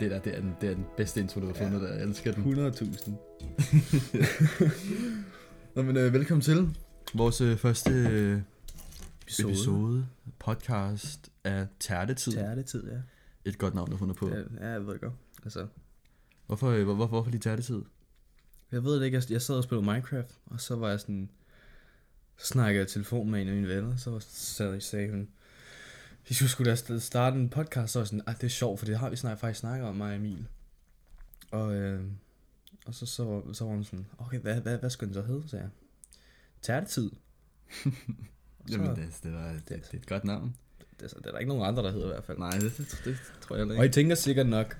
Det der, det er den, det er den bedste intro, du har fundet der. Jeg elsker den. 100.000. Nå, men øh, velkommen til vores øh, første øh, Episode. episode, podcast af Tærtetid. Tærtetid, ja. Et godt navn, du har fundet på. ja. Ja, jeg ved godt. Altså, Hvorfor, øh, hvor, hvorfor, hvorfor lige Tærtetid? jeg ved det ikke. Jeg, jeg sad og spillede Minecraft, og så var jeg sådan... Så snakkede jeg i telefon med en af mine venner, så sad, sagde hun... Vi skulle sgu da st- starte en podcast, så sådan, ah, det er sjovt, for det har vi snak, faktisk snakket om, mig og Emil. Og, øh, og så, så, så var hun sådan, okay, hvad, hvad, hvad skulle den så hedde, sagde jeg. Tærtetid. Jamen, det, det, var, det, det, er et godt navn. det, er så- det er der ikke nogen andre, der hedder i hvert fald. Nej, det, det, det tror jeg heller Og I ikke. tænker sikkert nok,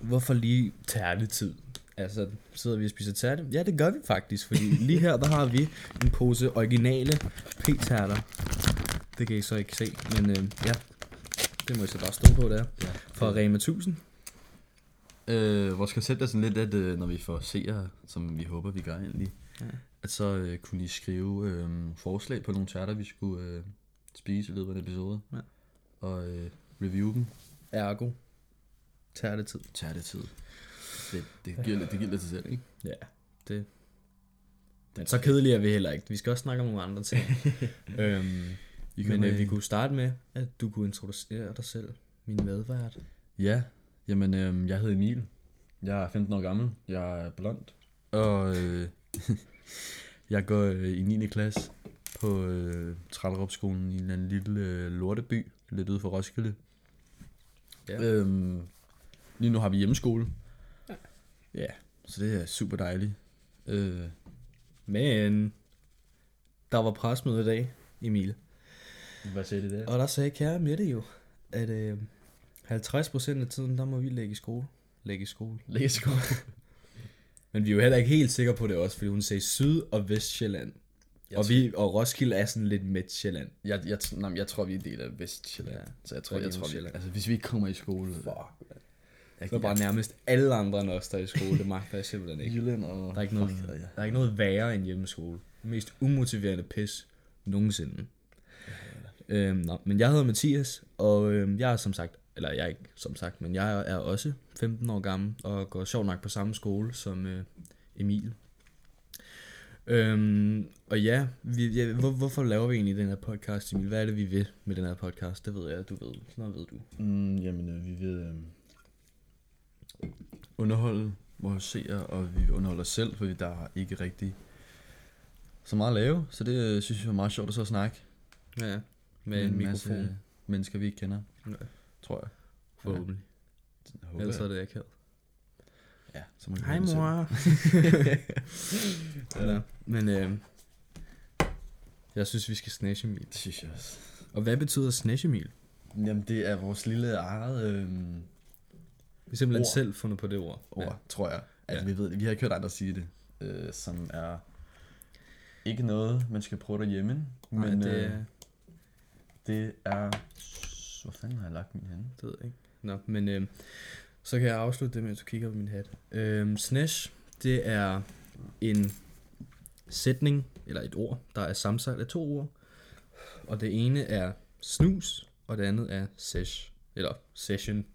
hvorfor lige tærtetid? Altså, sidder vi og spiser tærte? Ja, det gør vi faktisk, fordi lige her, der har vi en pose originale p-tærter. Det kan I så ikke se, men øh, ja, det må I så bare stå på der. Ja. Fra Rema 1000. Øh, vores koncept er sådan lidt, at øh, når vi får seere, som vi håber, vi gør egentlig, Ja. at så øh, kunne I skrive øh, forslag på nogle tærter, vi skulle øh, spise i løbet af en episode. Ja. Og øh, review dem. Ergo. Tærtetid. Tærtetid. Det, det, giver, lidt- det giver lidt til selv, ikke? Ja, det... Men så kedelige er vi heller ikke. Vi skal også snakke om nogle andre ting. øhm, I men øh, vi kunne starte med, at du kunne introducere dig selv, min medvært. Ja, jamen øh, jeg hedder Emil. Jeg er 15 år gammel. Jeg er blond. Og øh, jeg går øh, i 9. klasse på øh, Trællerupskolen i en eller anden lille øh, lorteby, lidt ude for Roskilde. Ja. Øhm, lige nu har vi hjemmeskole. Ja, så det er super dejligt. Øh, Men der var presmøde i dag, Emil. Hvad siger det der? Og der sagde kære Mette jo, at øh, 50% af tiden, der må vi lægge i skole. Lægge i skole. Lægeskole. Men vi er jo heller ikke helt sikre på det også, fordi hun sagde Syd- og Vestjylland. Jeg Og, vi, og Roskilde er sådan lidt Midtjylland. Jeg, jeg, nej, jeg tror, vi er del af Vestjylland. Ja. Så jeg tror, jeg tror, vi, altså hvis vi ikke kommer i skole... Fuck, jeg, Så er bare nærmest alle andre end os, der er i skole. Det magter jeg simpelthen ikke. Jylland og... Der er ikke noget, Fuck, der er ikke noget værre end hjemmeskole. Det mest umotiverende pis nogensinde. Øhm, nå, men jeg hedder Mathias, og øhm, jeg er som sagt, eller jeg er ikke som sagt, men jeg er også 15 år gammel, og går sjovt nok på samme skole som øh, Emil. Øhm, og ja, vi, ja hvor, hvorfor laver vi egentlig den her podcast, Emil? Hvad er det, vi vil med den her podcast? Det ved jeg, du ved. Sådan noget ved du. Mm, jamen, øh, vi vil øh, underholde vores seere, og vi vil underholde os selv, fordi der er ikke rigtig så meget at lave. Så det øh, synes jeg er meget sjovt at så snakke Ja, med en masse mikrofon. mennesker, vi ikke kender, Ja, tror jeg. forhåbentlig. Ja, håber Ellers er jeg. det akavet. Ja, så må Hej mor. ja. Men øh, jeg synes, vi skal snatche Emil. Det synes jeg også. Og hvad betyder snatche Emil? Jamen, det er vores lille eget øh, Vi har simpelthen Ord. selv fundet på det ord. ord, ja. tror jeg. Altså, Ja. vi, ved, det. vi har ikke hørt andre sige det, øh, som er ikke noget, man skal prøve derhjemme, Nej, men det, øh, er- det er... Hvor fanden har jeg lagt min henne? det ved jeg ikke. Nå, men øh, så kan jeg afslutte det, mens du kigger på min hat. Øh, Snesh, det er en sætning, eller et ord, der er sammensat af to ord. Og det ene er snus, og det andet er sesh, eller session.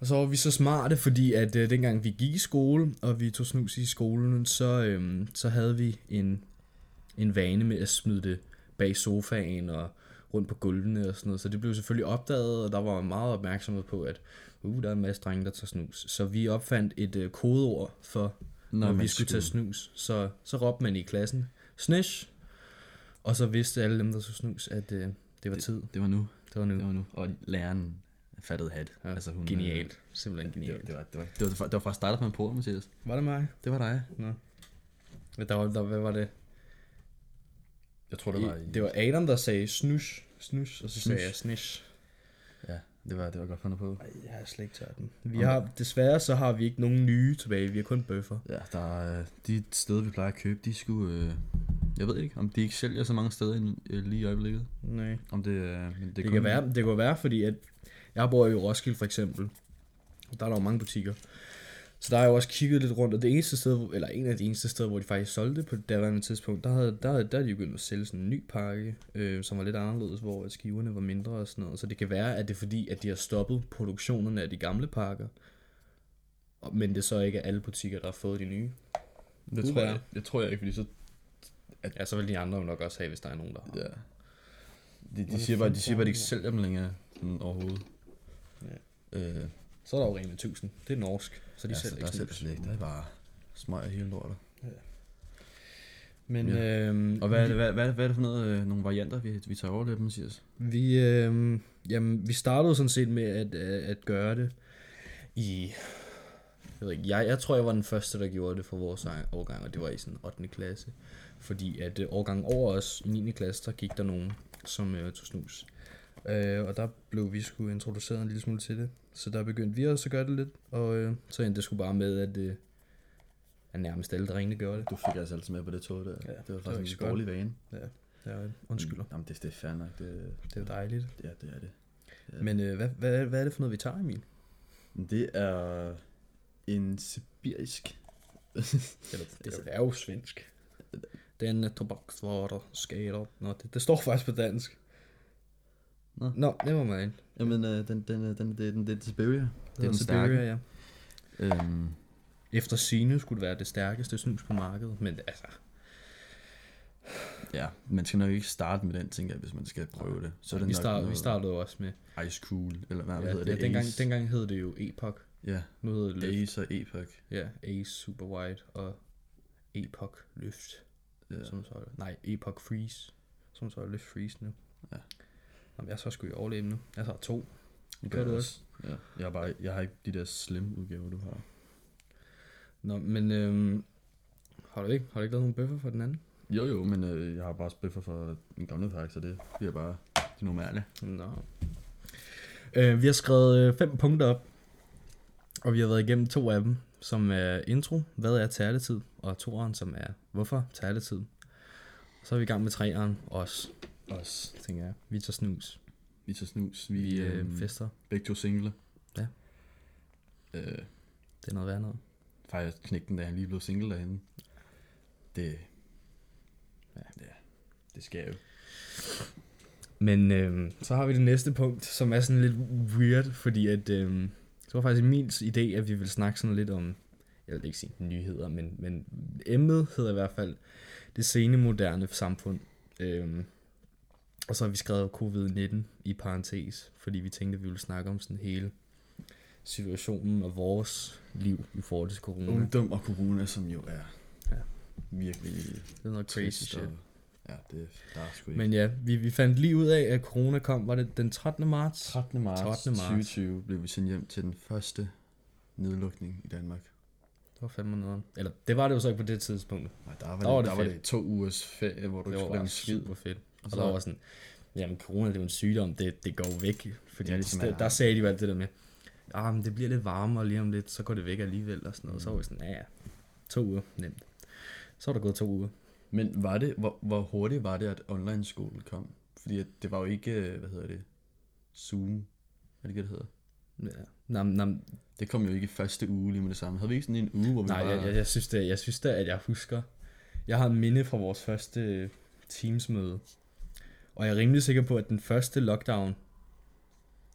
Og så var vi så smarte, fordi at øh, dengang vi gik i skole, og vi tog snus i skolen, så, øh, så havde vi en, en vane med at smide det bag sofaen og rundt på gulvene og sådan noget. Så det blev selvfølgelig opdaget, og der var meget opmærksomhed på, at uh, der er en masse drenge, der tager snus. Så vi opfandt et øh, kodeord for, når, når vi man skulle tage snus. Så, så råbte man i klassen, snish, og så vidste alle dem, der tog snus, at øh, det var tid. Det, det var nu. Det var nu. Det var nu. Og læreren fattede hat. Ja, altså, hun, Genialt. Simpelthen Øh, genialt. det, var, det, var, det, var, det, var, det var fra startet på en på, Mathias. Var det mig? Det var dig. Nå. Der var, der, hvad var det? Jeg tror, det var i... Det var Adam, der sagde snus, snus, og så sagde Snus. jeg snish. Ja, det var, det var godt fundet på. Ej, jeg har slet ikke taget den. Vi har, desværre så har vi ikke nogen nye tilbage, vi har kun bøffer. Ja, der er, de steder, vi plejer at købe, de skulle... Øh, jeg ved ikke, om de ikke sælger så mange steder end, øh, lige i øjeblikket. Nej. Om det, øh, men det, Det, kun- kan være, det kan være, fordi at jeg bor jo i Roskilde for eksempel. Der er der jo mange butikker. Så der er jo også kigget lidt rundt, og det eneste sted, hvor- eller en af de eneste steder, hvor de faktisk solgte på det daværende tidspunkt, der, havde, der, der er de begyndt at sælge sådan en ny pakke, øh, som var lidt anderledes, hvor at skiverne var mindre og sådan noget. Så det kan være, at det er fordi, at de har stoppet produktionen af de gamle pakker, og- men det er så ikke alle butikker, der har fået de nye. Det tror jeg, det tror jeg ikke, fordi så... Ja, så vil de andre jo nok også have, hvis der er nogen, der har. Ja. De, de, siger bare, de siger bare, de ikke sælger dem længere sådan overhovedet. Ja. Øh, Så er der jo Rema 1000. Det er norsk, så de ja, ja, så sælger der ikke sælger snus. Der er bare smøg hele lortet. Men Ja. øhm, Og hvad er det, hvad, hvad, hvad er det for noget, øh, nogle varianter, vi, vi tager over lidt, Mathias? Vi, øh, jamen, vi startede sådan set med at, øh, at gøre det i... Jeg, ved ikke, jeg, jeg tror, jeg var den første, der gjorde det for vores årgang, og det var i sådan 8. klasse. Fordi at øh, årgangen over os i 9. klasse, der gik der nogen, som øh, tog snus. Øh, og der blev vi sgu introduceret en lille smule til det. Så der begyndte vi også at gøre det lidt, og øh, så endte det sgu bare med, at, øh, at nærmest alle drengene gjorde det. Du fik altså altid med på det tog der. Ja, det var det var faktisk en dårlig vane. Ja, undskylder. Jamen, det, det er fair nok. Det, Det er jo dejligt. ja, det er det. Ja. Men øh, hvad, hvad, hvad er det for noget, vi tager, Emil? Det er en sibirisk... Eller, det, er jo svensk. Den tobaksvarer skater. Nå, det, det står faktisk på dansk. Nå. Det var mig. Jamen, øh, den, den, øh, den, det, den, det er Siberia. Det er den stærke. ja. Øhm, Efter sine skulle det være det stærkeste snus på markedet, men altså, ja, man skal nok ikke starte med den, tænker jeg, hvis man skal prøve det. Så er det vi, start, noget vi startede jo også med, Ice Cool, eller hvad, ja, hedder det? ja, dengang, Ace. dengang hed det jo Epoch, Ja, nu hedder det Løft. Ace og Epoch. Ja, Ace Super White og Epoch Løft, Ja. som så nej, Epoch Freeze, som så er Løft Freeze nu. Ja. Jamen, jeg så sgu i overleve nu. Jeg tager to. Det gør du også. Ja, jeg har, bare, jeg har ikke de der slim udgaver, du har. Nå, men øhm, har du ikke, har du ikke lavet nogen bøffer for den anden? Jo jo, men øh, jeg har bare spiffer for en gamle pakke, så det bliver bare det normale. Nå. Øh, vi har skrevet øh, fem punkter op, og vi har været igennem to af dem, som er intro, hvad er tærletid, og toeren, som er hvorfor tærletid. Så er vi i gang med treeren, os, Os. tænker jeg. Vi tager snus. Vi tager snus. Vi, Vi øh, øh, fester. begge to single. Ja. Øh, Det er noget værd noget. faktisk knægten, da han lige blev single derhenne. Det... Ja, ja det skal jo. Men øh, så har vi det næste punkt, som er sådan lidt weird, fordi at, øh, det var faktisk Emils idé, at vi ville snakke sådan lidt om, jeg vil ikke sige nyheder, men, men emnet hedder i hvert fald det sene moderne samfund. Øh, og så har vi skrevet covid-19 i parentes, fordi vi tænkte, at vi ville snakke om sådan hele situationen og vores liv i forhold til corona. Ungdom og corona, som jo er Ja. virkelig Det er noget crazy shit. og- Ja, det, der er sgu ikke. Men ja, vi, vi fandt lige ud af, at corona kom, var det den 13. marts? 13. marts, 13. marts. 2020 blev vi sendt hjem til den første nedlukning i Danmark. Det var fandme noget. Eller det var det jo så ikke på det tidspunkt. Nej, der var, Der der var var, det der var det to ugers ferie, hvor du Det ikke var skulle lave bare en skid. super fedt. Og så så- var sådan, jamen corona det er jo en sygdom, det, det går væk. Fordi Ja, ligesom der, der sagde de jo alt det der med, ah, men det bliver lidt varmere lige om lidt, så går det væk alligevel og sådan noget. Mm. Så var vi sådan, ja ja, to uger, nemt. Så er der gået to uger. Men var det, hvor, hvor hurtigt var det, at online skole kom? Fordi at det var jo ikke, øh, hvad hedder det, Zoom, er det ikke, det hedder? Ja. Nam, nam, Det kom jo ikke i første uge lige med det samme. Havde vi ikke sådan en uge, hvor vi nej, bare... jeg, jeg, jeg, synes det, jeg synes da, at jeg husker, jeg har en minde fra vores første øh, Teams-møde, og jeg er rimelig sikker på, at den første lockdown,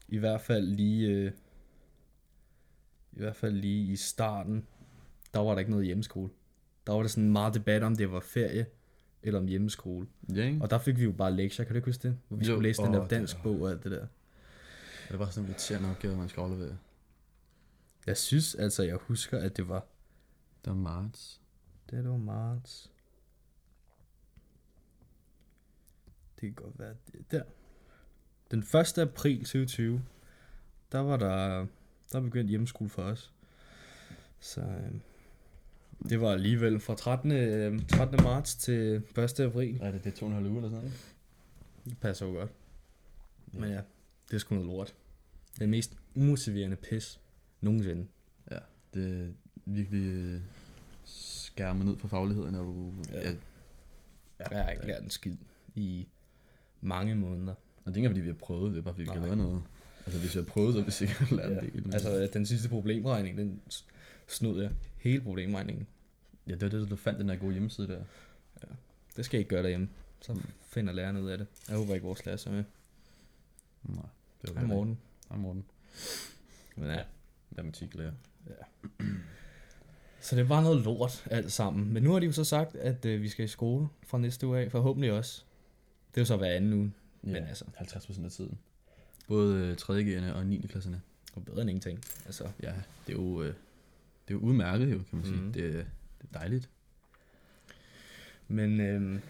i hvert fald lige, øh, i hvert fald lige i starten, der var der ikke noget hjemmeskole. Der var der sådan meget debat om, det var ferie eller om hjemmeskole. Ja, ikke? Og der fik vi jo bare lektier, kan du ikke huske det? Hvor vi Jo, skulle læse den åh, der det- dansk bog og alt det der. Det var sådan en irriterende opgave, man skal aflevere. Jeg synes altså, jeg husker, at det var, Det var marts. det, det var marts. Kan godt være, det- der. Den 1. april 2020, der var der, der begyndte hjemmeskole for os. Så øh, det var alligevel fra 13. øh, 13. marts til 1. april. Er det, det er to og en halv uge eller sådan noget? Det passer jo godt. Ja. Men ja, det er sgu noget lort. Den mest umotiverende pis nogensinde. Ja, det er virkelig øh, skærmet ned på fagligheden, når du... Ja. Ja. Ja, jeg har ikke lært en skid i mange måneder. Og det er ikke fordi vi har prøvet, det er bare fordi, vi kan lære noget. Altså, hvis vi har prøvet, så har vi sikkert lært Ja, del. men- Altså, den sidste problemregning, den s- snød jeg hele problemregningen. Ja, det var det, du fandt den der gode hjemmeside der. Det skal I ikke gøre derhjemme. Så finder lærerne ud af det. Jeg håber ikke, vores lærer er med. Nej, det var Hej Morten. Hej Morten. Men ja. Matematiklærer. Så det var noget lort alt sammen. Men nu har de jo så sagt, at øh, vi skal i skole fra næste uge af. Forhåbentlig også. Det er jo så hver anden uge. Ja, Men altså. 50 procent af tiden. Både øh, 3. G'erne og 9. klasserne. Er bedre end ingenting. Altså, Ja, det er jo, øh, det er jo udmærket jo, kan man sige. Mm. Det, er- det er dejligt. men, øhm,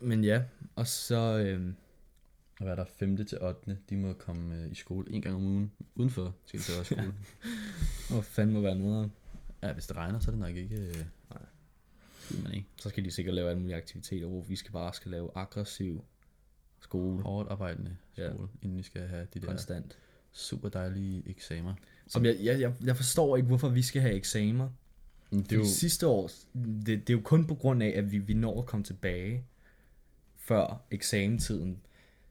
men ja, og så... Øhm, Og hvad er der 5. til 8. De må komme øh, i skole en gang om ugen. Udenfor skal de så også skole. hvor fanden må være noget. ja, hvis det regner, så er det nok ikke... Øh, man ikke. Så skal de sikkert lave alle mulige aktiviteter, hvor vi skal bare skal lave aggressiv skole Hårdt arbejdende skole, ja. inden vi skal have de der konstant. super dejlige eksamer. Som jeg, jeg, jeg, jeg forstår ikke, hvorfor vi skal have eksamer. Det er jo... Sidste år, det, det er jo kun på grund af, at vi, vi når at komme tilbage før eksamentiden,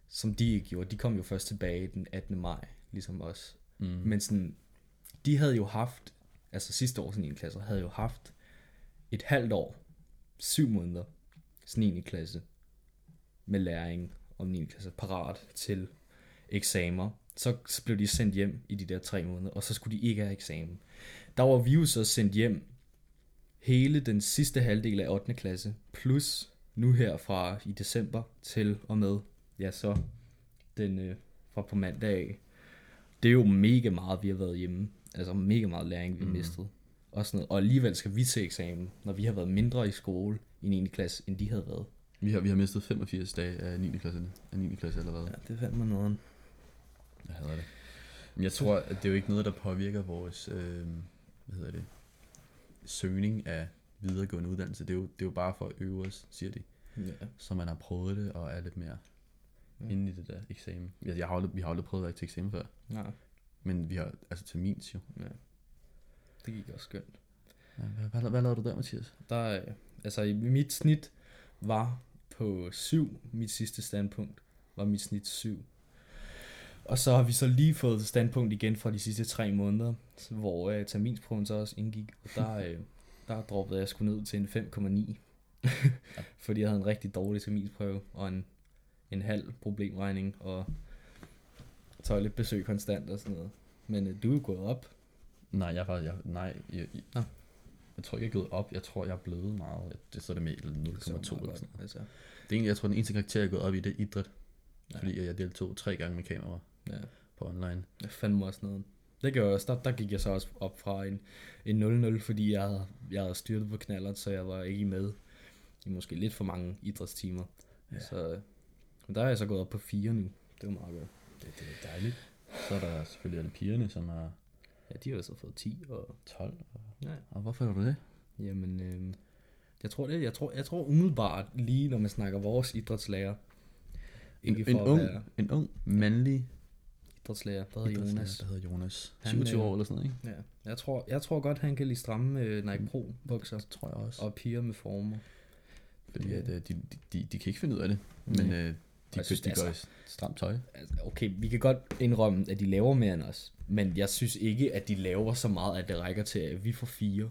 som de ikke gjorde. De kom jo først tilbage den 18. maj, ligesom os. Mm. Men sådan, de havde jo haft, altså sidste år, sådan en klasse, havde jo haft et halvt år, syv måneder, sådan en klasse, med læring om 9. klasse, parat til eksamer. Så blev de sendt hjem i de der tre måneder, og så skulle de ikke have eksamen. Der var vi jo så sendt hjem hele den sidste halvdel af 8. klasse, plus nu her fra i december til og med, ja så, den øh, fra på mandag af. Det er jo mega meget, vi har været hjemme. Altså mega meget læring, vi har Mm. mistet. Og, sådan noget. og alligevel skal vi til eksamen, når vi har været mindre i skole i 9. klasse, end de havde været. Vi har, vi har mistet 85 dage af 9. klasse, af 9. klasse allerede. Ja, det fandt man noget. Jeg hader det. Men jeg tror, at det er jo ikke noget, der påvirker vores, øh, hvad hedder det, søgning af videregående uddannelse. Det er, jo, det er jo bare for at øve os, siger de. Ja. Så man har prøvet det og er lidt mere Ja. inde i det der eksamen. Jeg, jeg har aldrig, vi har aldrig prøvet at være til eksamen før. Nej, Men vi har, altså til min jo. ja. Det gik også skønt. Ja, hvad, hvad, hvad lavede du der, Mathias? Der, øh, altså mit snit var på 7, mit sidste standpunkt var mit snit 7. Og så har vi så lige fået standpunkt igen fra de sidste tre måneder, hvor øh, terminsprøven så også indgik. Og der, øh, der droppede jeg sgu ned til en 5,9. Fordi jeg havde en rigtig dårlig terminsprøve og en, en halv problemregning og toiletbesøg konstant og sådan noget. Men øh, du er gået op. Nej, jeg var, jeg, nej, jeg, jeg, Nå. jeg tror ikke, jeg er gået op. Jeg tror, jeg er blevet meget. Det så er det med 0,2 eller Så sådan noget. Altså. Det er jeg tror, den eneste karakter, jeg er gået op i, det er idræt. Ja. Fordi jeg deltog tre gange med kamera Ja. på online. Jeg fandt mig også noget. Det gjorde jeg også. Der, der gik jeg så også op fra en, en 0-0, fordi jeg havde, jeg havde styrtet på knallert, så jeg var ikke med i måske lidt for mange idrætstimer. Ja. Så, men der er jeg så gået op på 4 nu. Det var meget godt. Det, det er dejligt. Så er der selvfølgelig alle pigerne, som er Ja, de har jo så fået 10. Og, 12. Og, ja. og hvorfor er du det? Jamen, øh, jeg tror det. Jeg tror, jeg tror umiddelbart, lige når man snakker vores idrætslærer, En, ikke en, ung, være en ung, mandlig idrætslærer, der hedder Jonas. der hedder Jonas. Han, 27 øh, år eller sådan noget, ikke? Ja, jeg tror, jeg tror godt, han kan lide stramme øh, Nike Pro bukser Det tror jeg også. og piger med former. Fordi at, øh, de, de, de, de kan ikke finde ud af det. Men Nej. øh, de, synes, de altså- går i stramt tøj. Altså, okay, vi kan godt indrømme, at de laver mere end os. Men jeg synes ikke, at de laver så meget, at det rækker til, at vi får 4,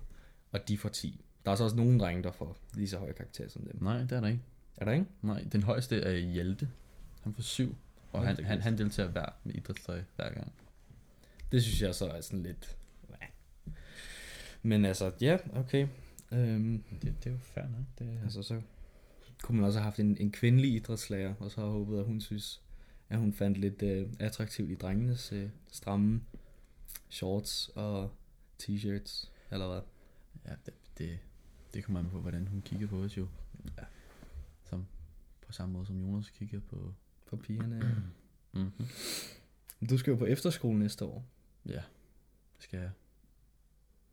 og de får 10. Der er så også nogle drenge, der får lige så høje karakterer som dem. Nej, det er der ikke. Er der ikke? Nej, den højeste er Hjalte. Han får syv. Og Hold han, han, han deltager hver med idrætstøj hver gang. Det synes jeg så er sådan lidt... Men altså, ja, okay. Øhm, Det, det er jo fair nok. Det, er, altså, så kunne man også have haft en, en kvindelig idrætslærer, og så har håbet, at hun synes, at hun fandt lidt øh, attraktivt i drengenes øh, stramme shorts og t-shirts, eller hvad? ja, det, det, det kommer an på, hvordan hun kigger på os jo. Ja. Som, på samme måde som Jonas kigger på... For pigerne. Mm-hmm. Du skal jo på efterskole næste år. Ja, det skal jeg.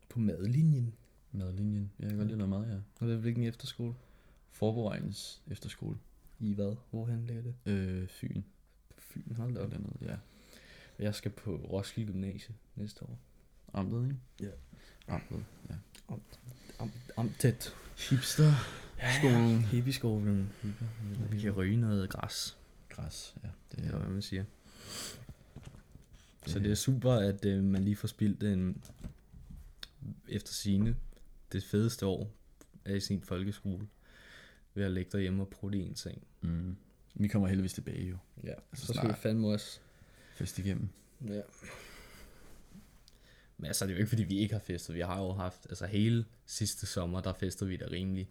På madlinjen. Madlinjen. Jeg kan godt lide noget mad, ja. Og hvilken efterskole? Forberedens efterskole. I hvad? Hvorhen ligger det? Øh, Fyn. På Fyn, hold da op. Eller noget, ja. Jeg skal på Roskilde Gymnasie næste år. Amtet, ikke? Ja. Amtet, ja. Am, am tæt. Hipster. Skolen. Hippieskolen. Vi kan ryge noget græs. Græs, ja. Det er, er, hvad man siger. Så det er super, at øh, man lige får spildt en, efter sine det fedeste år af sin folkeskole ved at ligge derhjemme og prutte i en seng. Mm. Vi kommer heldigvis tilbage jo. Ja, Altså så skal vi fandme også. Fest igennem. Ja. Men altså, det er jo ikke fordi, vi ikke har festet. Vi har jo haft, altså hele sidste sommer, der festede vi da rimelig,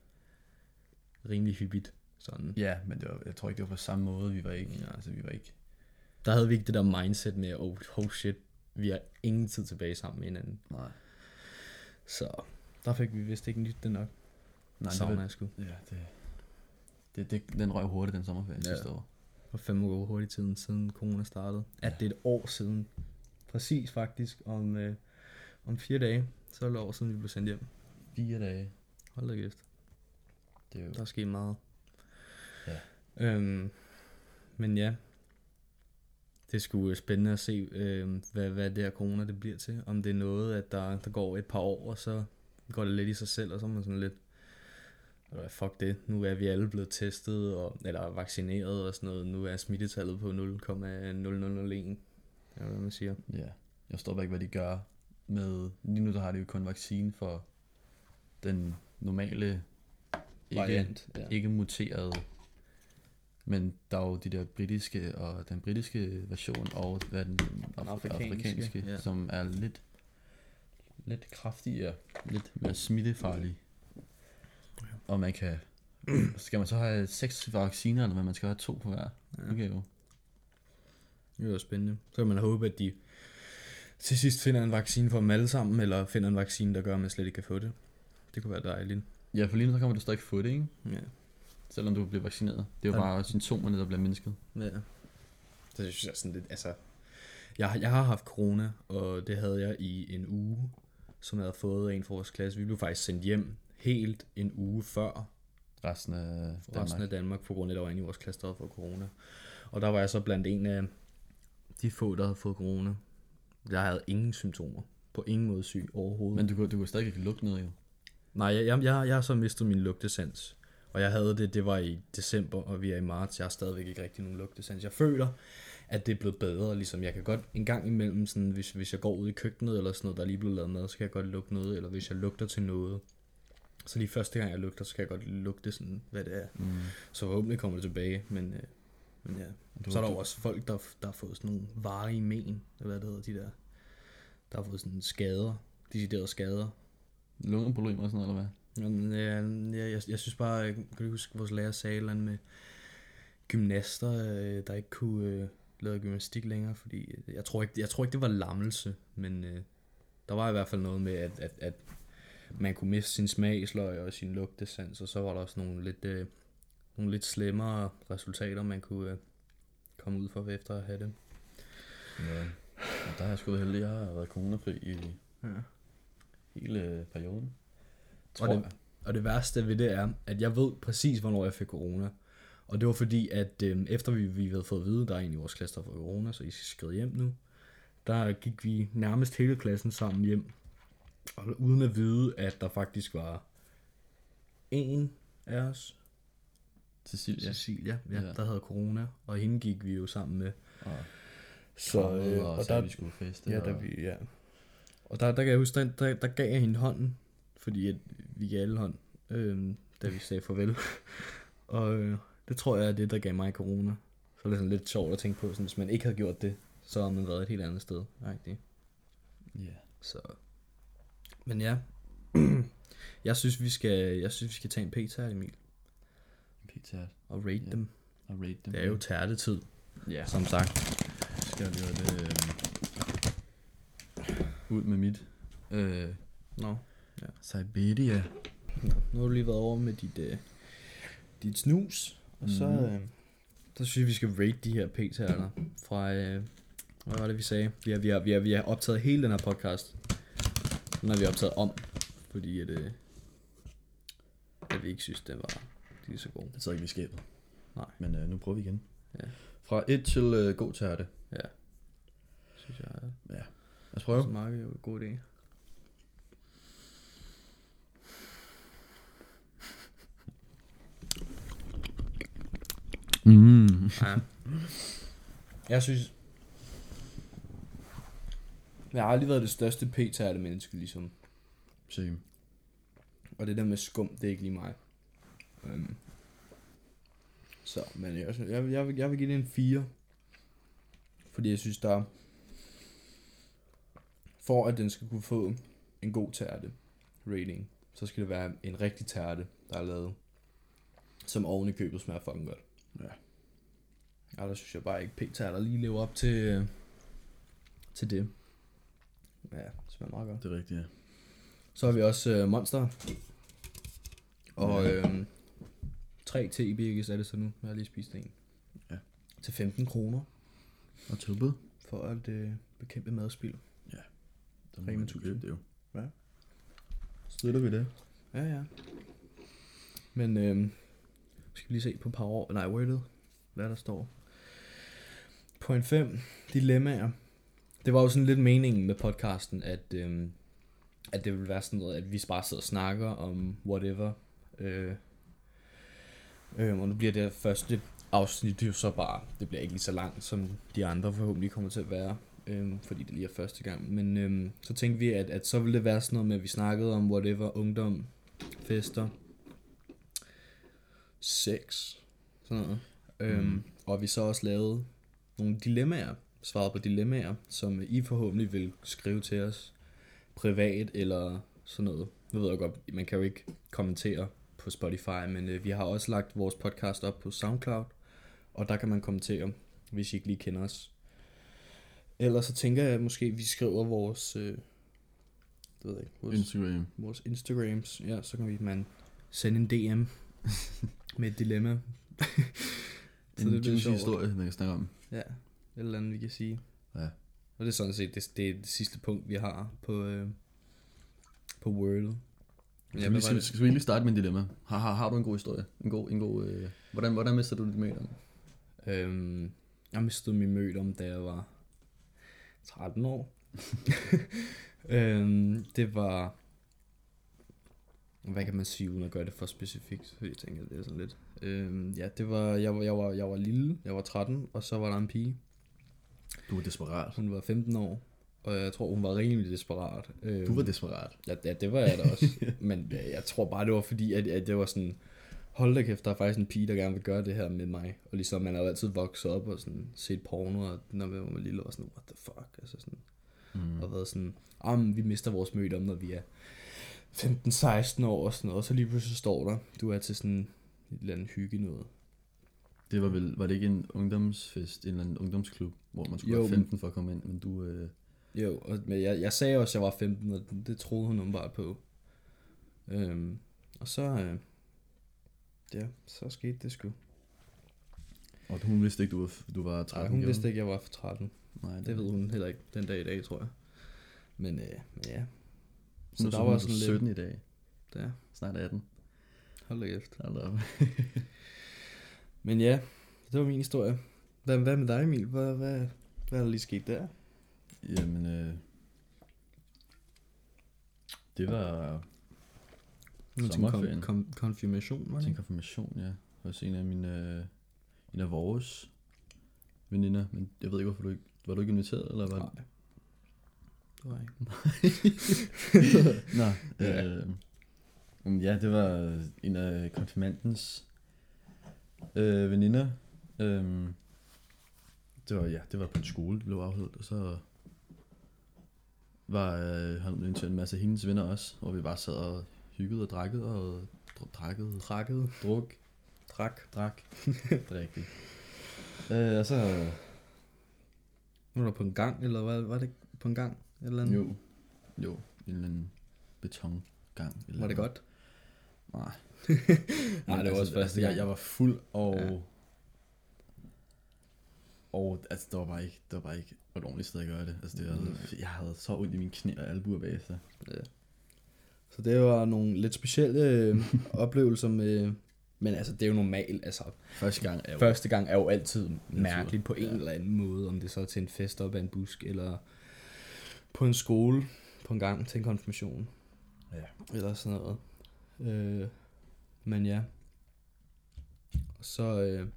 rimelig hyppigt. Sådan. Ja, men det var, jeg tror ikke, det var på samme måde. Vi var ikke, Ja. altså vi var ikke Der havde vi ikke det der mindset med, oh, oh shit, vi har ingen tid tilbage sammen med hinanden. Nej. Så der fik vi vist ikke nyt det nok. Nej, det savner var, jeg sgu. ja, det, det, det, den røg hurtigt den sommerferie Ja. ja. sidste år. For fem år hurtigt tiden, siden corona startede. At det er et år siden. Præcis faktisk. Om, øh, om fire dage, så er det et år siden, vi blev sendt hjem. Fire dage. Hold da kæft. Det er jo, Der er sket meget. Ja. Øhm, men ja, det er sgu øh, spændende at se, øh, hvad, hvad det her corona det bliver til. Om det er noget, at der, der går et par år, og så går det lidt i sig selv, og så er man sådan lidt, "Øh, fuck det, nu er vi alle blevet testet, og, eller vaccineret og sådan noget. Nu er smittetallet på 0,0001, eller hvad man siger. ja. Jeg forstår bare ikke, hvad de gør med... Lige nu der har de jo kun vaccine for den normale, ikke, Variant, ja. ikke muterede. Men der er jo de der britiske, og den britiske version, og hvad er den, den af, afrikanske, afrikanske, ja. som er lidt, lidt kraftigere, lidt mere smittefarlig. Og man kan, skal man så have seks vacciner, eller hvad man skal have to på hver? Ja. Okay, jo. Det er jo spændende. Så kan man håbe, at de til sidst finder en vaccine for dem alle sammen, eller finder en vaccine, der gør, at man slet ikke kan få det. Det kunne være dejligt. Ja, for lige nu så kommer du stadig få det, ikke? Ja. Selvom du bliver vaccineret. Det er jo Ja. bare symptomerne, der bliver mindsket. ja. Det synes jeg sådan lidt, altså... Jeg, jeg har haft corona, og det havde jeg i en uge, som jeg havde fået af en fra vores klasse. Vi blev faktisk sendt hjem helt en uge før Resten af Danmark. resten af Danmark, på grund af, at der var en i vores klasse, der havde fået corona. Og der var jeg så blandt en af de få, der havde fået corona. Jeg havde ingen symptomer. På ingen måde syg overhovedet. Men du, kunne- du kunne stadig ikke lugte noget, jo. Nej, jeg, jeg, jeg, jeg har så mistet min lugtesans. Og jeg havde det, det var i december, og vi er i marts. Jeg har stadigvæk ikke rigtig nogen lugtesans. Jeg føler, at det er blevet bedre. Ligesom jeg kan godt en gang imellem, sådan, hvis, hvis jeg går ud i køkkenet eller sådan noget, der er lige blevet lavet mad, så kan jeg godt lugte noget. Eller hvis jeg lugter til noget. Så lige første gang jeg lugter, så kan jeg godt lugte sådan, hvad det er. Mm. Så forhåbentlig kommer det tilbage, men, øh, men ja. Du, Så er der jo også folk, der, der har fået sådan nogle varige men, eller hvad det hedder, de der, der har fået sådan skader, deciderede skader. lungeproblemer og sådan noget, eller hvad? Jamen, ja, ja, jeg, jeg synes bare, jeg kan du huske, vores lærer sagde eller med gymnaster, øh, der ikke kunne øh, lave gymnastik længere, fordi øh, jeg tror ikke, jeg tror ikke det var lammelse, men øh, der var i hvert fald noget med, at, at, at man kunne miste sin smagsløg og sin lugtesans, og så var der også nogle lidt, øh, nogle lidt slemmere resultater, man kunne øh, komme ud for efter at have det. Ja. Og der har jeg sgu været heldig. Jeg har været coronafri i Ja. hele perioden. Tror Og det- jeg. Og det værste ved det er, at jeg ved præcis, hvornår jeg fik corona. Og det var fordi, at øh, efter vi, vi havde fået at vide, der er en i vores klasse, der har fået corona, så I skal skride hjem nu. Der gik vi nærmest hele klassen sammen hjem. Og uden at vide, at der faktisk var en af os, Cecilia. Cecilia, ja, Ja. der havde corona. Og hende gik vi jo sammen med. Og Så, øh, og, og der, vi skulle feste. Ja, og, der, vi, ja. Og der, der kan jeg huske, der, der, der gav jeg hende hånden, fordi at vi gav alle hånd, øhm, da vi sagde farvel. og øh, det tror jeg er det, der gav mig corona. Så er det sådan lidt sjovt at tænke på, sådan, hvis man ikke havde gjort det, så havde man været et helt andet sted. Ja. Så. Men ja, jeg synes, vi skal, jeg synes, vi skal tage en p-tær, Emil, Pizza og rate Ja. dem. og rate dem. Det er jo tærtetid, Ja, som sagt. skal jeg lige det, øh, ud med mit. Øh, Nå. Siberia. Nu har du lige været over med dit, øh, dit snus, og så, Mhm. øh, så synes jeg, vi skal rate de her p-taler fra, øh, hvad var det, vi sagde? Vi har, vi, har, vi, har, vi har optaget hele den her podcast. Den har vi optaget om, fordi at, øh, at vi ikke synes, den var lige så god. Jeg tror ikke, vi skabet. Nej. Men øh, nu prøver vi igen. Ja. Fra 1 til øh, god tærte. Synes jeg er Lad os prøve. så meget en god idé. Mm. Ja. Jeg synes... Jeg har aldrig været det største p-tærte menneske, ligesom. Same. Og det der med skum, det er ikke lige mig. Um, så, men jeg, jeg, vil- jeg, vil, jeg vil give det en 4. Fordi jeg synes, der for at den skal kunne få en god tærte rating, så skal det være en rigtig tærte, der er lavet, som oven i købet smager fucking godt. Ja. Der synes jeg bare ikke, p-tærter lige lever op til, til det. Ja, det smager meget godt. Det er rigtigt, ja. Så har vi også øh, Monster. Og Ja. øh, 3 te birkes er det så nu. Jeg har lige spist en. Ja. Til 15 kroner Og tilbud. for at øh, bekæmpe madspil. Der Rema må man 1000. købe det jo. Ja. Støtter vi det? Ja, ja. Men øh, skal vi lige se på power... Nej, wordet. Hvad der står. Point 5. Dilemmaer. Det var jo sådan lidt meningen med podcasten, at, øh, at det ville være sådan noget, at vi bare sidder og snakker om whatever. Øh, øh, og nu bliver det første afsnit jo så bare, det bliver ikke lige så langt, som de andre forhåbentlig kommer til at være, øh, fordi det lige er første gang. Men øh, så tænkte vi, at, at så ville det være sådan noget med, at vi snakkede om whatever, ungdom, fester, sex, sådan noget. Mm. Øhm, og vi så også lavede nogle dilemmaer, svaret på dilemmaer, som I forhåbentlig vil skrive til os privat eller sådan noget. Nu ved jeg godt, man kan jo ikke kommentere på Spotify, men øh, vi har også lagt vores podcast op på SoundCloud, og der kan man kommentere, hvis I ikke lige kender os. Ellers så tænker jeg, at måske vi skriver vores, øh, det ved jeg ikke, vores, Instagram. vores Instagrams, ja, så kan vi man sende en DM med et dilemma. En det bliver sjovt. historie, man kan snakke om. Ja, et eller andet, vi kan sige. Ja. Og det er sådan set det, det, det sidste punkt, vi har på, øh, på. Skal, Ja, vi, hvad var skal, skal vi lige starte med en dilemma? Har, har, har du en god historie? En god, en god, øh, hvordan, hvordan mister du dit med om? Øhm, jeg mistede min mødt om, da jeg var 13 år. øhm, det var... Hvad kan man sige, uden at gøre det for specifikt? Fordi jeg tænker, det er sådan lidt... Øhm, ja, det var jeg, var... jeg var... jeg var lille, jeg var 13, og så var der en pige. Du var desperat. Hun var 15 år, og jeg tror, hun var rimelig desperat. Øhm, Du var desperat. Ja, ja, det var jeg da også. Men ja, jeg tror bare, det var fordi, at, at det var sådan... Hold da kæft, der er faktisk en pige, der gerne vil gøre det her med mig. Og ligesom, man har jo altid vokset op og sådan set porno, og når man var lille, var sådan, what the fuck? Altså sådan, Mm. og været sådan, men vi mister vores møde om, når vi er 15-16 år og sådan noget. Og så lige pludselig står der, du er til sådan et eller andet hygge noget. Det var vel, var det ikke en ungdomsfest, en eller anden ungdomsklub, hvor man skulle Jo, være men- 15 for at komme ind, men du, øh, Jo, og, men jeg, jeg sagde også, at jeg var 15, og det troede hun bare på. Øhm, og så, øh, ja, så skete det sgu. og hun vidste ikke, du var, du var 13 Nej, hun gjorde vidste ikke, jeg var for 13. Nej, Det ved hun heller ikke den dag i dag, tror jeg. Men, øh, ja. Så Så der hun var sådan 17 lidt... i dag. Der. Snart 18. Hold da kæft. Hold da op. Men ja, det var min historie. Hvad, hvad med dig, Emil? Hvad, hvad, hvad er der lige sket der? Jamen, øh, det var Sommerferien. Kom, kom, konfirmation, var det til konfirmation, ja. Hos en af mine, øh, en af vores veninder. Men jeg ved ikke, hvorfor du ikke, var du ikke inviteret, eller hvad? Nej. Det var ikke. Nå, Ja. øh, men ja, det var en af konfirmandens øh, veninder. Øh, det var, ja, det var på en skole, det blev afholdt, og så var øh, han inviteret en masse af hendes venner også, hvor vi bare sad og hyggede og drakkede og dr- drakkede, Trakket. druk, drak, er rigtigt. Øh, og så, er der på en gang, eller hvad var det på en gang? Et Eller andet? jo, jo, en eller anden betongang. Eller Var det godt? Nej. Nej, det var også første jeg, gang. jeg var fuld, og... Ja. Og altså, det var bare ikke, det var bare ikke et ordentligt sted at gøre det. Altså, det var, Mm. jeg havde så ondt i mine knæ og albuer bagefter. Ja. Så det var nogle lidt specielle øh, oplevelser med... Men altså, det er jo normalt. Altså, Første gang er jo... første gang er jo altid mærkeligt på en Ja. eller anden måde. Om det så er til en fest op ad en busk, eller på en skole, på en gang til en konfirmation. Ja. Eller sådan noget. Øh, men ja. Så... Øh,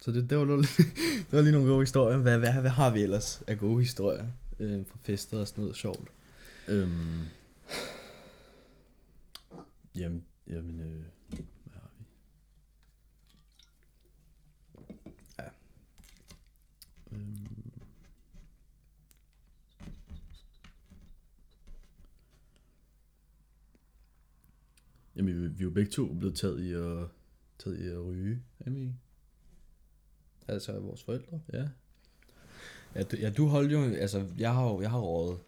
så det, det, var, lidt- det var lige nogle gode historier. Hvad, hvad, hvad har vi ellers af gode historier øh, fra fester og sådan noget sjovt? Øhm, jamen, jamen, øh, hvad har vi? Ja. Øhm, jamen, vi, vi er jo begge to blevet taget i at, taget i at ryge, er vi ikke? Altså vores forældre. Ja. Ja, du, ja, du holdt jo, altså, jeg har jo, jeg har rådet.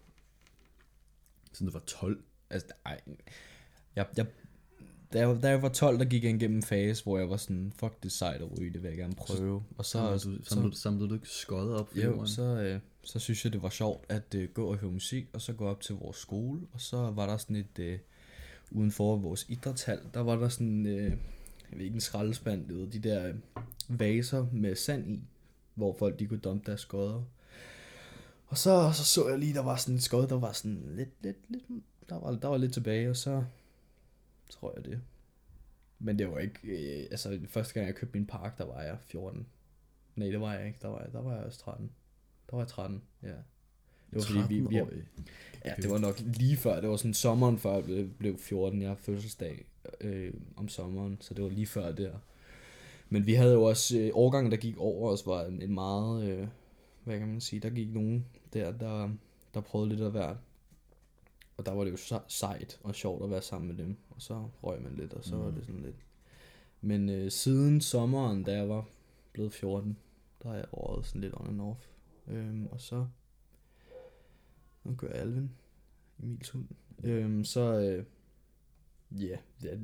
Siden du var 12. Altså, ej, jeg, jeg, da jeg, da jeg var 12, der gik jeg igennem en fase, hvor jeg var sådan, fuck det er sejt at ryge, det vil jeg gerne prøve. Og så, Samlede så, du, samlede, du, samlede du ikke skøjet op for jo, jorden? så, øh, så synes jeg, det var sjovt at øh, gå og høre musik, og så gå op til vores skole, og så var der sådan et, øh, udenfor vores idrætshal, der var der sådan, øh, jeg ved ikke, en skraldespand, du ved, de der øh, vaser med sand i, hvor folk de kunne dumpe deres skodder. Og så, så så jeg lige, der var sådan en skod, der var sådan lidt, lidt, lidt, der var, der var lidt tilbage, og så tror jeg det. Men det var ikke, øh, altså første gang jeg købte min park, der var jeg 14. Nej, det var jeg ikke, der var jeg, der var jeg også 13. Der var jeg 13, ja. Det var fordi, vi, vi, 13-årig. Ja, det var nok lige før. Det var sådan sommeren før jeg blev- blev 14. Jeg har fødselsdag øh, om sommeren, så det var lige før der. Men vi havde jo også, øh, årgangen der gik over os var en, en meget, øh, hvad kan man sige, der gik nogen der, der, der prøvede lidt af hvert. Og der var det jo se- sejt og sjovt at være sammen med dem. Og så røg man lidt, og så mm. var det sådan lidt. Men øh, siden sommeren, da jeg var blevet 14, der har jeg røget sådan lidt on and off. Øhm, og så, nu gør Alvin, Emils hund. Øhm, så, øh, ja, ja,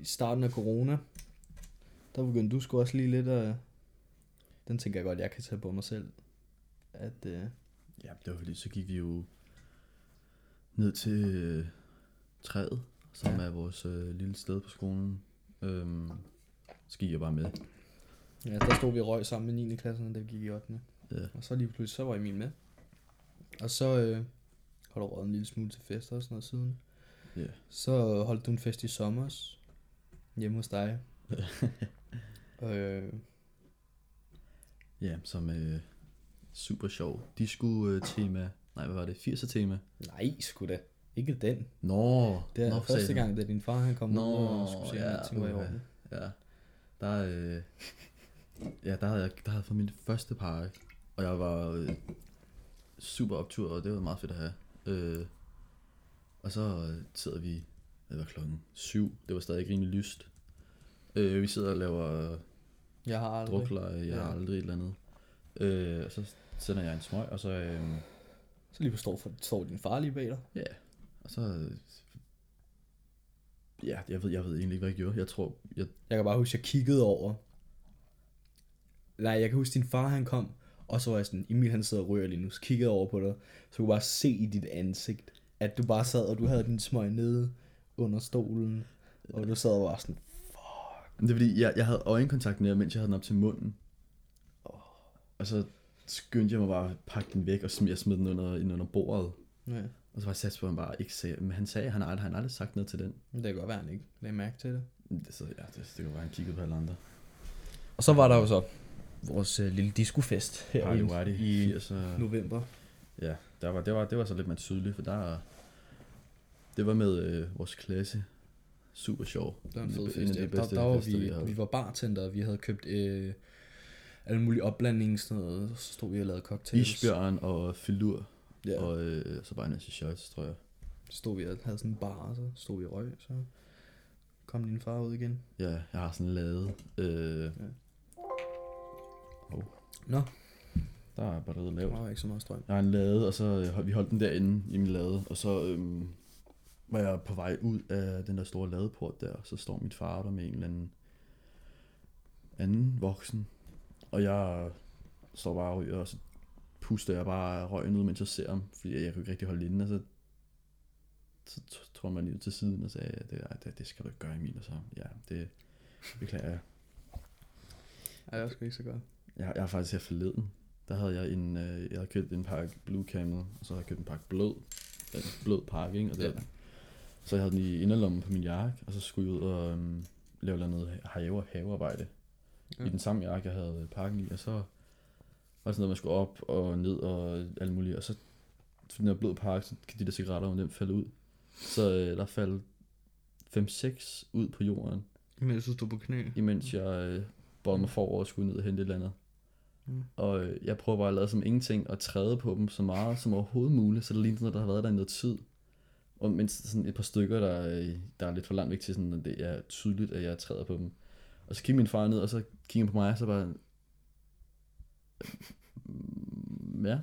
i starten af corona, der begyndte du sgu også lige lidt at, den tænker jeg godt, jeg kan tage på mig selv. At, øh, Ja, det var fordi, så gik vi jo ned til øh, træet, som Ja. er vores øh, lille sted på skolen. Øhm, så gik jeg bare med. ja, der stod vi og røg sammen med 9. klassen, da vi gik i 8. Ja. Og så lige pludselig, så var Emil med. Og så øh, har du røget en lille smule til fester og sådan noget siden. Ja. Så holdt du en fest i sommer hjemme hos dig. øh, Ja, som øh, super sjov. Disco-tema. Nej, hvad var det? 80'er tema. nej, sgu da. Ikke den. Nå, Det er nå, første satan. gang, da din far han kom Nå, ud og skulle se, ja, ting var i orden. Ja, der, øh, ja, der havde jeg der havde fået min første park, og jeg var øh, super optur, og det var meget fedt at have. Øh, og så sidder vi, det var klokken syv, det var stadig ikke rimelig lyst. Øh, vi sidder og laver Jeg har aldrig. drukleje, jeg Ja. har aldrig et eller andet. Øh, og så sender jeg en smøg, og så, øh, Så lige står, for, står din far lige bag dig. ja, og så, ja, jeg ved, jeg ved egentlig ikke, hvad jeg gjorde. Jeg tror, jeg, Jeg kan bare huske, jeg kiggede over. Nej, jeg kan huske, din far han kom, og så var jeg sådan, Emil han sidder og ryger lige nu, så kiggede over på dig, så kunne bare se i dit ansigt, at du bare sad, og du havde din smøg nede under stolen, og du sad og var sådan, Men Det er fordi, jeg, jeg havde øjenkontakt med jer, mens jeg havde den op til munden. Og så skyndte jeg mig bare at pakke den væk og smed, jeg smed den under, ind under bordet. ja, Og så var jeg sat på, at han bare ikke sagde, men han sagde, at han aldrig, han aldrig sagt noget til den. det kan godt være, han ikke lagde mærke til det. Det, så, ja, det, det kunne være, han kiggede på alle andre. Og så var der jo så vores øh, lille discofest her Party i, i 80'er. november. Ja, der var, det, var, det var så lidt mere tydeligt, for der... Det var med øh, vores klasse. Super sjov. Det var en fed En af fest. de Ja. Der, der var fester, vi, vi var bartender, vi havde købt øh, alle mulige opblanding, sådan noget. Så stod vi og lavede cocktails. Isbjørn og filur. Ja, Ja. og øh, så bare en masse shots, tror jeg. så stod vi og havde sådan en bar, og så stod vi og røg, så kom din far ud igen. Ja, jeg har sådan lade. Øh, Nå, der er batteriet der lavt. var ikke så meget strøm. Jeg har en lade, og så øh, vi holdt den derinde i min lade, og så øhm, var jeg på vej ud af den der store ladeport der, og så står mit far der med en eller anden anden voksen, og jeg står bare og ryger, og så puster jeg bare røgen ud, mens jeg ser ham, fordi jeg kunne ikke rigtig holde inde, og så, så tror man lige ud til siden og sagde, det, ej, det, det skal du ikke gøre, Emil, og så, ja, det beklager jeg. Ej, det var sgu ikke så godt. Jeg, jeg har faktisk her forleden, der havde jeg en, øh, jeg havde købt en pakke Blue Camel, og så havde jeg købt en pakke blød, en blød pakke, ikke? Og det, Ja. Så jeg havde den i inderlommen på min jakke, og så skulle jeg ud og øhm, lave noget have, havearbejde. Ja. I den samme jakke, jeg havde pakken i, og så var det sådan noget, man skulle op og ned og alt muligt, og så fordi jeg er blød pakke, så kan de der cigaretter jo nemt falde ud. Så øh, der faldt 5-6 ud på jorden, Men så stod på knæ. imens jeg øh, bøjede mig forover og skulle ned og hente et eller andet. Mm. Og øh, jeg prøver bare at lade som ingenting og træde på dem så meget som overhovedet muligt, så det ligner, sådan, at der har været der i noget tid. Og mens sådan et par stykker, der, øh, der er lidt for langt væk til, sådan, at det er tydeligt, at jeg træder på dem. Og så kigger min far ned, og så kigger han på mig, og så bare... "Mm, Ja,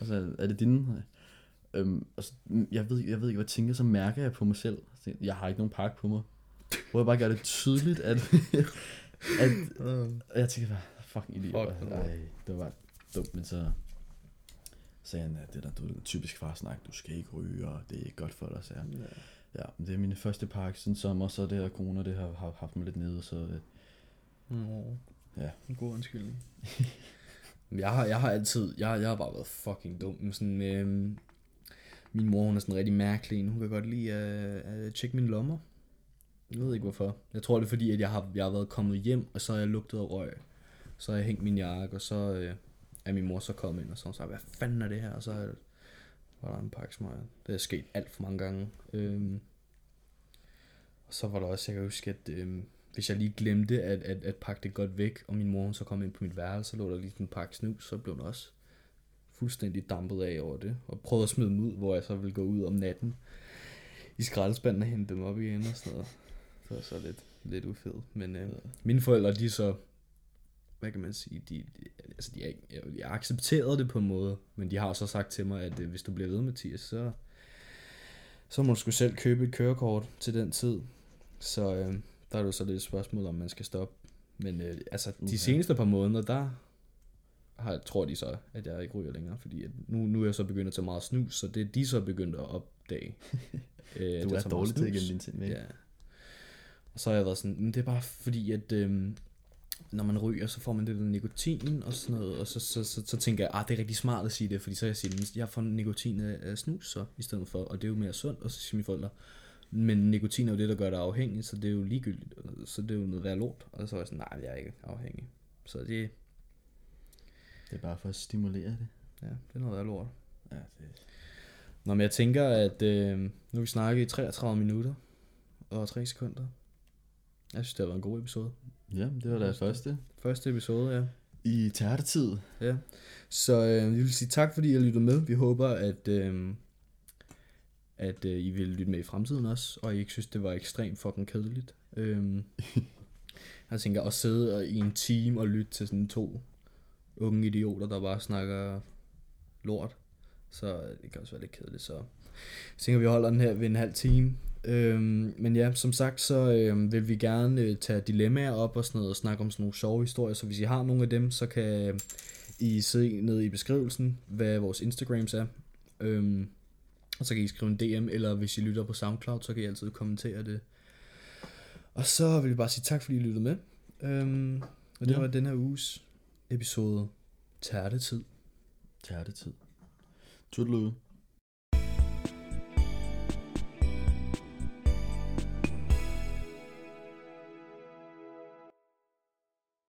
altså, er det dine? Øhm, og så, jeg, ved, jeg ved ikke, hvad jeg tænker, så mærker jeg på mig selv. Jeg, har ikke nogen pakke på mig. Hvor jeg bare gør det tydeligt, at, at og jeg tænker bare, fucking idiot. Fuck, Ej, det var dumt, men så sagde han, at det der, du ved, typisk farsnak, du skal ikke ryge, og det er ikke godt for dig, så jeg. Ja, men det er mine første pakke siden sommer, så det her corona, det har har haft mig lidt nede, så øh, Nå. Ja. En god undskyldning. jeg, har, jeg har altid, jeg, jeg har bare været fucking dum. med Sådan, øhm, min mor, hun er sådan rigtig mærkelig. Hun kan godt lide at, at tjekke mine lommer. Jeg ved ikke hvorfor. Jeg tror det er fordi, at jeg har, jeg har været kommet hjem, og så har jeg lugtet af røg. Så har jeg hængt min jakke, og så øh, er min mor så kommet ind, og så har hun hvad fanden er det her? Og så er- var der en pakke smøger. Det er sket alt for mange gange. Øhm, og så var der også, jeg kan huske, at øhm, hvis jeg lige glemte at, at, at pakke det godt væk, og min mor hun så kom ind på mit værelse, så lå der lige en pakke snus, så blev den også fuldstændig dampet af over det, og prøvede at smide dem ud, hvor jeg så ville gå ud om natten i skraldespanden og hente dem op igen og sådan noget. Det var så lidt, lidt ufedt. Men øh, mine forældre, de er så, hvad kan man sige, de, de, altså de jeg, jeg accepterede det på en måde, men de har så sagt til mig, at øh, hvis du bliver ved, Mathias, så, så må du sgu selv købe et kørekort til den tid. Så øh, der er jo så lidt et spørgsmål, om man skal stoppe. Men øh, altså, de seneste par måneder, der har, tror de så, at jeg ikke ryger længere. Fordi at nu, nu er jeg så begyndt at tage meget snus, så det er de så begyndt at opdage. øh, du er dårlig til at gemme dine ting. Ja. Og så har jeg været sådan, "Men det er bare fordi, at øhm, når man ryger, så får man det der nikotin og sådan noget, og så, så, så, så tænker jeg, ah, det er rigtig smart at sige det, fordi så jeg siger, "Men jeg får nikotin af, snus så, i stedet for, og det er jo mere sundt, og så siger mine forældre, men nikotin er jo det, der gør dig afhængig, så det er jo ligegyldigt, så det er jo noget værd lort, og så var jeg sådan, nej, jeg er ikke afhængig. Så det, Det er bare for at stimulere det. ja, det er noget værd lort. Ja, det Nå, men jeg tænker, at øh, nu har vi snakket i 33 minutter og 3 sekunder. Jeg synes, det har været en god episode. Ja, det var da første. Første episode, ja. I tærtetid. Ja. Så øh, vi vil sige tak, fordi I har lyttet med. Vi håber, at, øh, at øh, I vil lytte med i fremtiden også, og I ikke synes, det var ekstremt fucking kedeligt. Øh, jeg tænker at sidde i en time og lytte til sådan to unge idioter, der bare snakker lort. Så det kan også være lidt kedeligt, så jeg tænker, vi holder den her ved en halv time. Øhm, men ja, som sagt, så øhm, vil vi gerne øh, tage dilemmaer op og sådan noget, og snakke om sådan nogle sjove historier, så hvis I har nogle af dem, så kan I se ned i beskrivelsen, hvad vores Instagrams er. Øhm, og så kan I skrive en DM, eller hvis I lytter på SoundCloud, så kan I altid kommentere det. Og så vil jeg bare sige tak, fordi I lyttede med. Øhm, og det Ja. var den her uges episode Tærtetid. Tærtetid. Tuddelud.